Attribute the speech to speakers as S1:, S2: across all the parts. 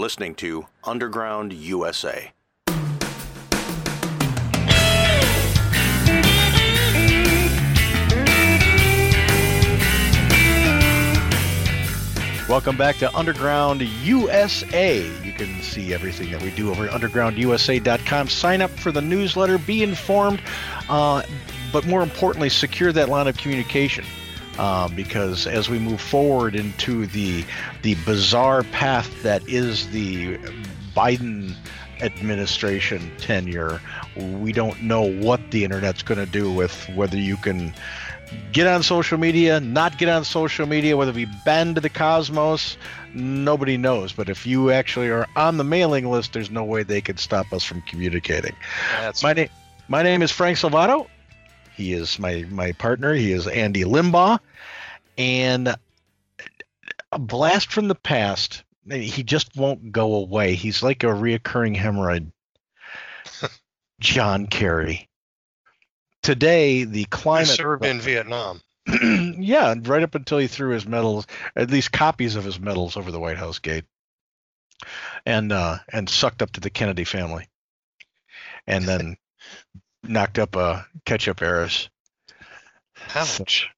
S1: Listening to Underground USA.
S2: Welcome back to Underground USA. You can see everything that we do over at undergroundusa.com. Sign up for the newsletter, be informed, uh, but more importantly, secure that line of communication. Uh, because as we move forward into the the bizarre path that is the Biden administration tenure, we don't know what the internet's going to do with whether you can get on social media, not get on social media, whether we bend the cosmos, nobody knows. But if you actually are on the mailing list, there's no way they could stop us from communicating.
S3: That's
S2: My name, my name is Frank Salvato. He is my my partner. He is Andy Limbaugh, and a blast from the past. He just won't go away. He's like a reoccurring hemorrhoid. John Kerry. Today, the
S3: He
S2: climate
S3: served in Vietnam.
S2: yeah, right up until he threw his medals, at least copies of his medals, over the White House gate, and uh, and sucked up to the Kennedy family, and then knocked up a ketchup heiress.
S3: Ouch.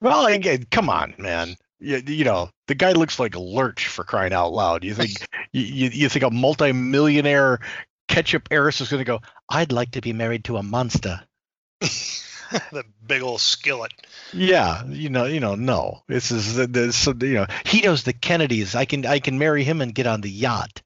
S2: Well, again, come on, man. You, you know the guy looks like Lurch for crying out loud. You think you, you think a multimillionaire ketchup heiress is going to go? I'd like to be married to a monster.
S3: the big old skillet.
S2: Yeah, you know, you know, no. This is the, the so, you know, he knows the Kennedys. I can I can marry him and get on the yacht.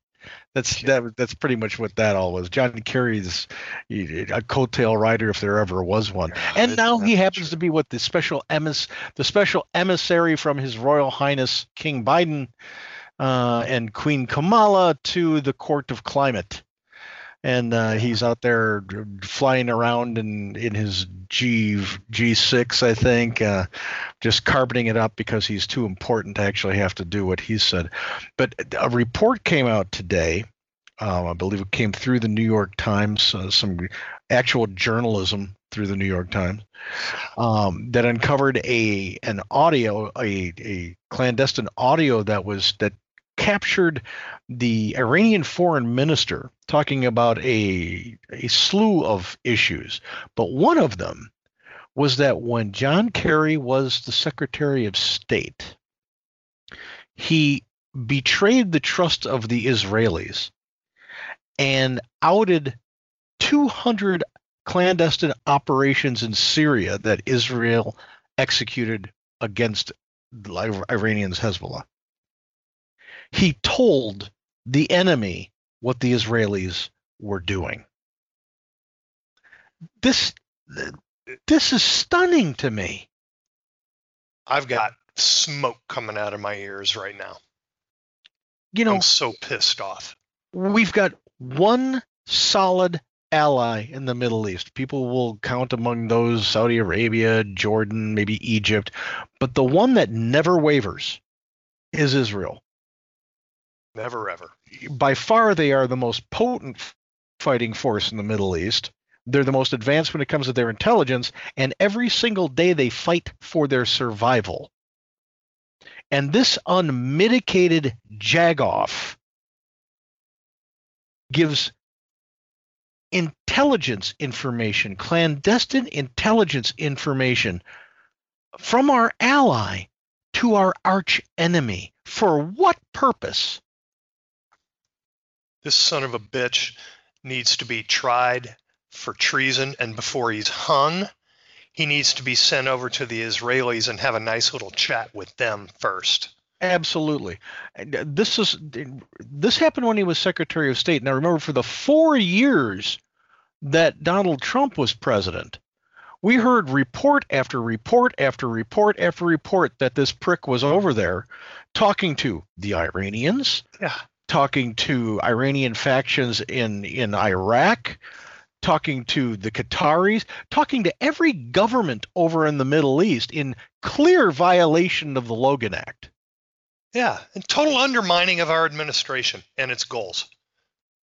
S2: That's that. That's pretty much what that all was. John Kerry's a coattail rider if there ever was one, and now he happens to be what the special emis the special emissary from His Royal Highness King Biden uh, and Queen Kamala to the Court of Climate and uh, he's out there flying around in in his G G6, I think, uh, just carpeting it up because he's too important to actually have to do what he said. But a report came out today. Um, I believe it came through the New York Times, uh, some actual journalism through the New York Times, um, that uncovered a an audio, a, a clandestine audio that was that captured the Iranian foreign minister talking about a a slew of issues, but one of them was that when John Kerry was the Secretary of State, he betrayed the trust of the Israelis and outed 200 clandestine operations in Syria that Israel executed against Iranians Hezbollah. He told the enemy what the Israelis were doing. This this is stunning to me.
S3: I've got smoke coming out of my ears right now.
S2: You know,
S3: I'm so pissed off.
S2: we've got one solid ally in the Middle East. People will count among those Saudi Arabia, Jordan, maybe Egypt, but the one that never wavers is Israel.
S3: Never ever.
S2: by far they are the most potent fighting force in the Middle East. They're the most advanced when it comes to their intelligence, and every single day they fight for their survival. And this unmitigated jagoff gives intelligence information, clandestine intelligence information from our ally to our arch enemy. For what purpose?
S3: This son of a bitch needs to be tried for treason, and before he's hung, he needs to be sent over to the Israelis and have a nice little chat with them first.
S2: Absolutely. Uh, This is this happened when he was Secretary of State. Now remember for the 4 years that Donald Trump was president, we heard report after report after report after report that this prick was over there talking to the Iranians,
S3: Yeah.
S2: Talking to Iranian factions in in Iraq, talking to the Qataris, talking to every government over in the Middle East in clear violation of the Logan Act.
S3: Yeah. And total undermining of our administration and its goals.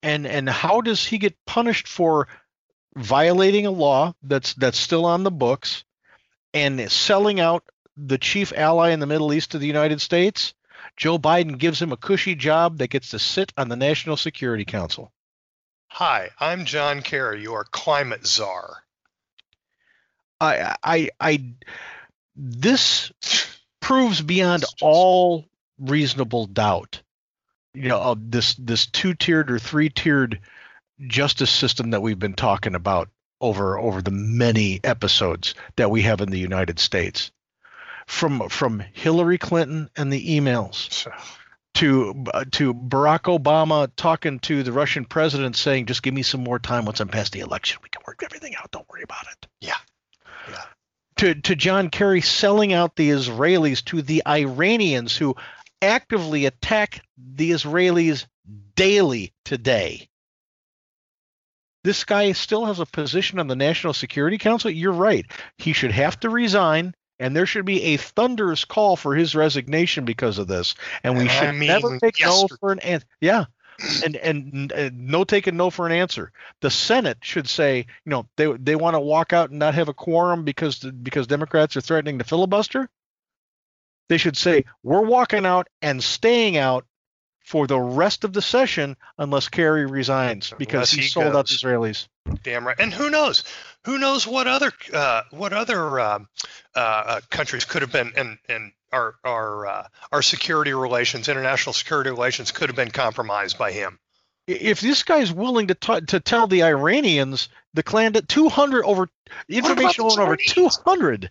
S2: and and how does he get punished for violating a law that's that's still on the books and selling out the chief ally in the Middle East to the United States? Joe Biden gives him a cushy job that gets to sit on the National Security Council.
S3: Hi, I'm John Kerry, your climate czar.
S2: I I I this proves beyond all reasonable doubt you know of this this two-tiered or three-tiered justice system that we've been talking about over over the many episodes that we have in the United States from from Hillary Clinton and the emails to uh, to Barack Obama talking to the Russian president saying just give me some more time once I'm past the election we can work everything out don't worry about it
S3: Yeah. Yeah.
S2: to to John Kerry selling out the Israelis to the Iranians who actively attack the Israelis daily today. This guy still has a position on the National Security Council. You're right. He should have to resign, and there should be a thunderous call for his resignation because of this. And we
S3: And I
S2: should never
S3: mean
S2: take no for an answer. Yeah. And and uh, no taking no for an answer. The Senate should say, you know, they they want to walk out and not have a quorum because because Democrats are threatening to filibuster. They should say we're walking out and staying out for the rest of the session unless Kerry resigns because
S3: Unless
S2: he,
S3: he
S2: sold out the. Israelis.
S3: Damn right. And who knows? Who knows what other uh, what other um, uh, uh, countries could have been and and our our uh, our security relations, international security relations, could have been compromised by him.
S2: If this guy's willing to t- to tell the Iranians the clan that 200 over information on over 200,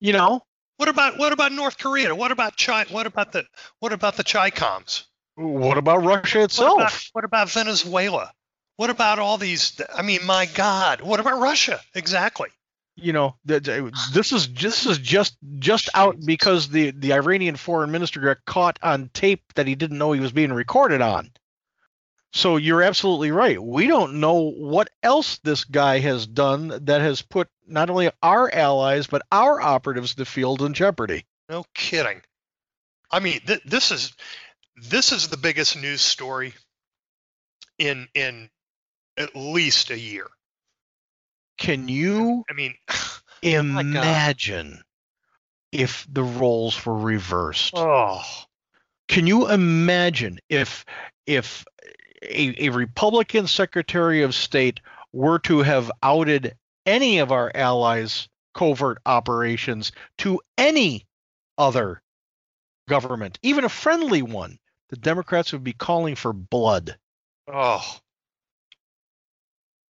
S2: you know,
S3: What about what about North Korea? What about China? What about the what about the Chicoms?
S2: what about Russia
S3: What
S2: itself?
S3: about, what about Venezuela? What about all these? I mean, my God, what about Russia? Exactly.
S2: you know this is this is just just out because the the Iranian foreign minister got caught on tape that he didn't know he was being recorded on. So you're absolutely right. We don't know what else this guy has done that has put not only our allies but our operatives in the field in jeopardy.
S3: No kidding. I mean, th- this is this is the biggest news story in in at least a year.
S2: Can you
S3: I mean,
S2: imagine if the roles were reversed?
S3: oh,
S2: Can you imagine if if a, a Republican Secretary of State were to have outed any of our allies' covert operations to any other government, even a friendly one, the Democrats would be calling for blood.
S3: oh,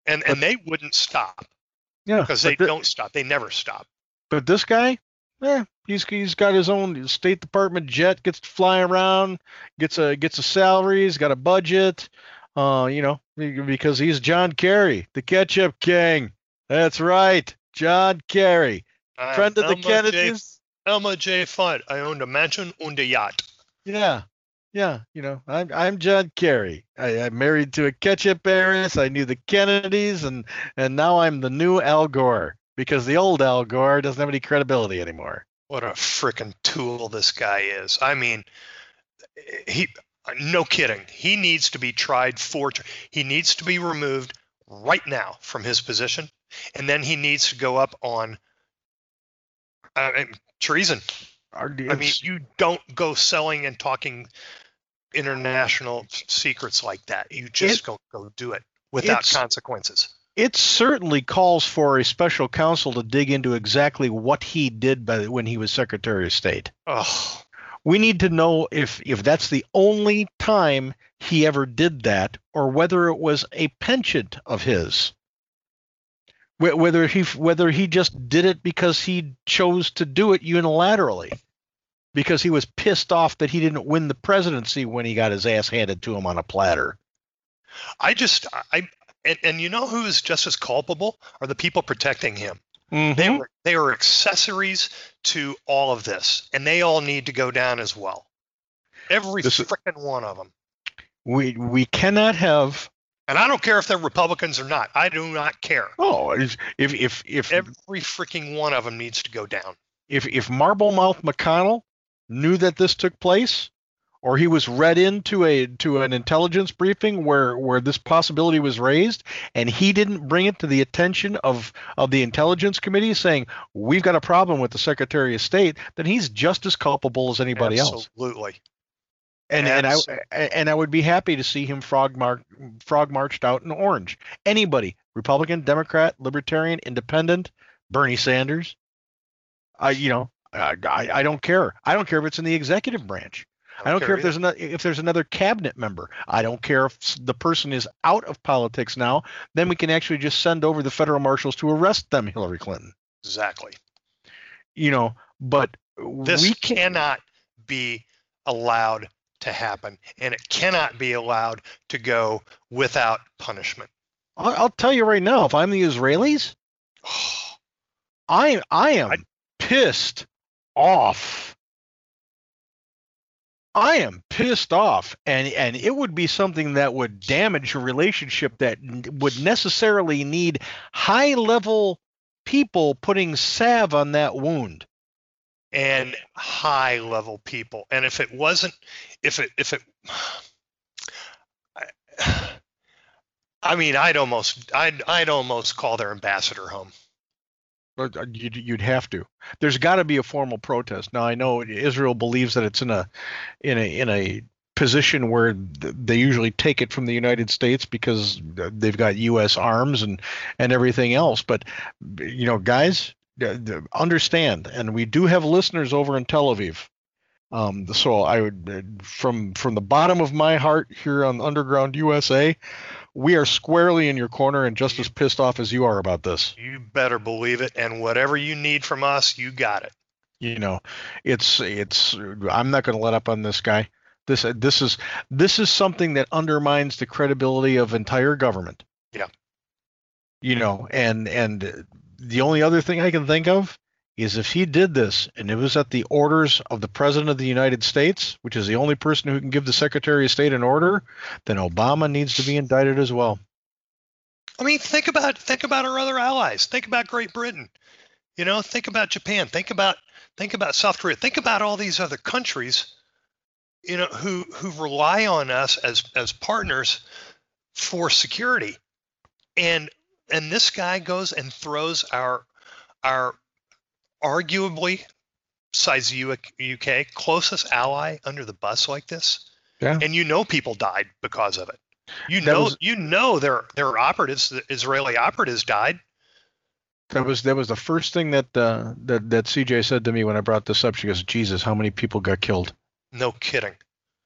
S3: and and they wouldn't stop
S2: Yeah,
S3: because they don't stop. They never stop.
S2: But this guy, yeah, he's he's got his own State Department jet, gets to fly around, gets a gets a salary, he's got a budget, uh, you know, because he's John Kerry, the Ketchup King. That's right, John Kerry,
S3: I'm
S2: friend of the
S3: Elmer J.
S2: Kennedys.
S3: Elmer J. Fudd. I owned a mansion and a yacht.
S2: Yeah, yeah, you know, I'm I'm John Kerry. I, I'm married to a ketchup heiress. I knew the Kennedys, and and now I'm the new Al Gore because the old Al Gore doesn't have any credibility anymore.
S3: What a freaking tool this guy is. I mean, he no kidding. He needs to be tried for he needs to be removed right now from his position and then he needs to go up on uh, treason. I mean, you don't go selling and talking international secrets like that. You just
S2: It-
S3: go go do it without consequences.
S2: It certainly calls for a special counsel to dig into exactly what he did by, when he was Secretary of State.
S3: Oh,
S2: We need to know if if that's the only time he ever did that, or whether it was a penchant of his. Whether he whether he just did it because he chose to do it unilaterally, because he was pissed off that he didn't win the presidency when he got his ass handed to him on a platter.
S3: I just I and, and you know who is just as culpable are the people protecting him. Mm-hmm. They were they are accessories to all of this, and they all need to go down as well. Every freaking one of them.
S2: We we cannot have
S3: And I don't care if they're Republicans or not. I do not care.
S2: oh if if if
S3: Every freaking one of them needs to go down.
S2: if if Marblemouth McConnell knew that this took place, or he was read into a to an intelligence briefing where where this possibility was raised, and he didn't bring it to the attention of of the intelligence committee, saying we've got a problem with the Secretary of State, then he's just as culpable as anybody else.
S3: Absolutely.
S2: And and I and I would be happy to see him frog mark frog marched out in orange. Anybody, Republican, Democrat, Libertarian, Independent, Bernie Sanders. I you know Uh, I, I I don't care. I don't care if it's in the executive branch. I don't care if there's another if there's another cabinet member. I don't care if the person is out of politics now. Then we can actually just send over the federal marshals to arrest them, Hillary Clinton.
S3: exactly.
S2: You know, but
S3: This
S2: we can
S3: cannot be allowed to happen, and it cannot be allowed to go without punishment.
S2: I'll, I'll tell you right now, if I'm the Israelis, I I am
S3: I-
S2: pissed off. I am pissed off, and and it would be something that would damage a relationship that would necessarily need high level people putting salve on that wound.
S3: and high level people. And if it wasn't, if it, if it, I, I mean, I'd almost, I'd, I'd almost call their ambassador home.
S2: Uh, You'd, have to. There's got to be a formal protest. Now I know Israel believes that it's in a in a in a position where they usually take it from the United States because they've got U.S. arms and and everything else. But you know, guys, th- understand, and we do have listeners over in Tel Aviv. Um, so I would, uh, from from the bottom of my heart here on Underground USA, we are squarely in your corner and just as pissed off as you are about this.
S3: You better believe it. And whatever you need from us, you got it.
S2: you know it's it's i'm not going to let up on this guy this this is this is something that undermines the credibility of entire government
S3: Yeah.
S2: you know and and the only other thing i can think of is if he did this and it was at the orders of the president of the united states which is the only person who can give the secretary of state an order then obama needs to be indicted as well
S3: I mean, think about, think about our other allies. Think about Great Britain. You know, think about Japan. Think about, think about South Korea. Think about all these other countries, you know, who, who rely on us as, as partners for security. And, and this guy goes and throws our, our arguably besides the UK closest ally under the bus like this.
S2: Yeah.
S3: And you know people died because of it. You
S2: That
S3: know
S2: was-
S3: you know their their operatives, the Israeli operatives died.
S2: That was that was the first thing that uh, that that CJ said to me when I brought this up. She goes, "Jesus, how many people got killed?"
S3: No kidding.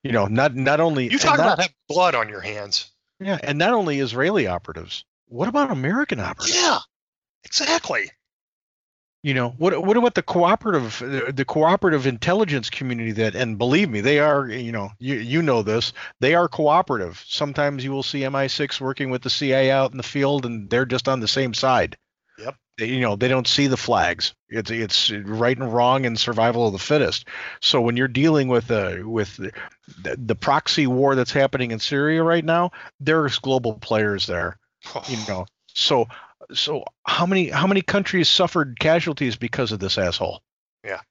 S2: You know, not not only
S3: You talk
S2: not-
S3: about having blood on your hands.
S2: yeah, and not only Israeli operatives. What about American operatives?
S3: Yeah. Exactly.
S2: You know, what what about the cooperative the, the cooperative intelligence community that and believe me, they are, you know, you you know this, they are cooperative. Sometimes you will see MI6 working with the CIA out in the field and they're just on the same side.
S3: Yep.
S2: They, you know, they don't see the flags. It's it's right and wrong and survival of the fittest. So when you're dealing with uh with the, the proxy war that's happening in Syria right now, there's global players there you know so so how many how many countries suffered casualties because of this asshole
S3: Yeah.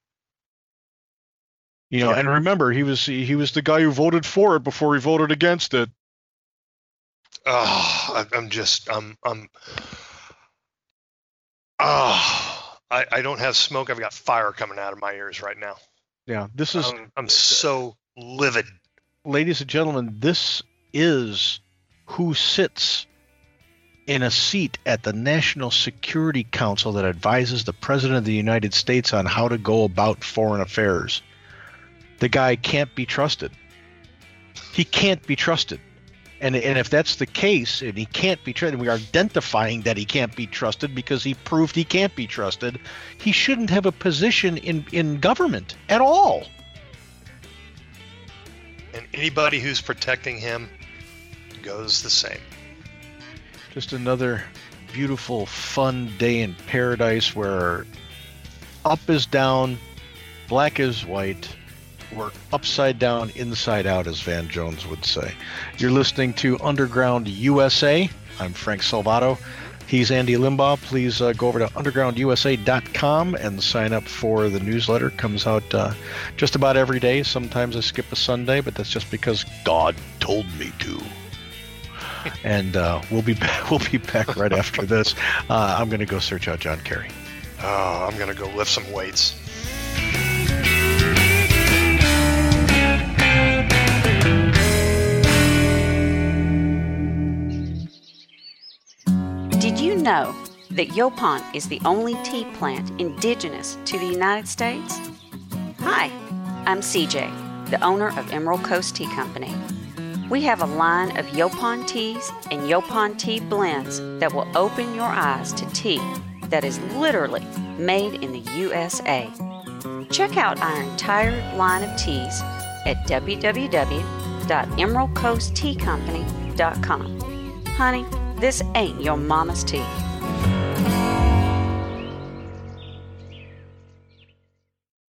S2: you know
S3: Yeah.
S2: and remember he was he was the guy who voted for it before he voted against it
S3: Oh, I'm just I'm I'm Oh, I, I don't have smoke. I've got fire coming out of my ears right now.
S2: yeah this is
S3: I'm, I'm so livid.
S2: ladies and gentlemen this is who sits in a seat at the National Security Council that advises the President of the United States on how to go about foreign affairs. The guy can't be trusted. He can't be trusted. And, and if that's the case, and he can't be trusted, we are identifying that he can't be trusted because he proved he can't be trusted, he shouldn't have a position in, in government at all.
S3: And anybody who's protecting him goes the same.
S2: Just another beautiful, fun day in paradise where up is down, black is white, we're upside down, inside out, as Van Jones would say. You're listening to Underground USA. I'm Frank Salvato. He's Andy Limbaugh. Please uh, go over to undergroundusa.com and sign up for the newsletter. Comes out uh, just about every day. Sometimes I skip a Sunday, but that's just because God told me to. And uh, we'll be back, we'll be back right after this. Uh, I'm going to go search out John Kerry.
S3: Oh, I'm going to go lift some weights.
S4: Did you know that Yaupon is the only tea plant indigenous to the United States? Hi, I'm CJ, the owner of Emerald Coast Tea Company. We have a line of Yaupon teas and Yaupon tea blends that will open your eyes to tea that is literally made in the USA. Check out our entire line of teas at www.emeraldcoastteacompany.com. Honey, this ain't your mama's tea.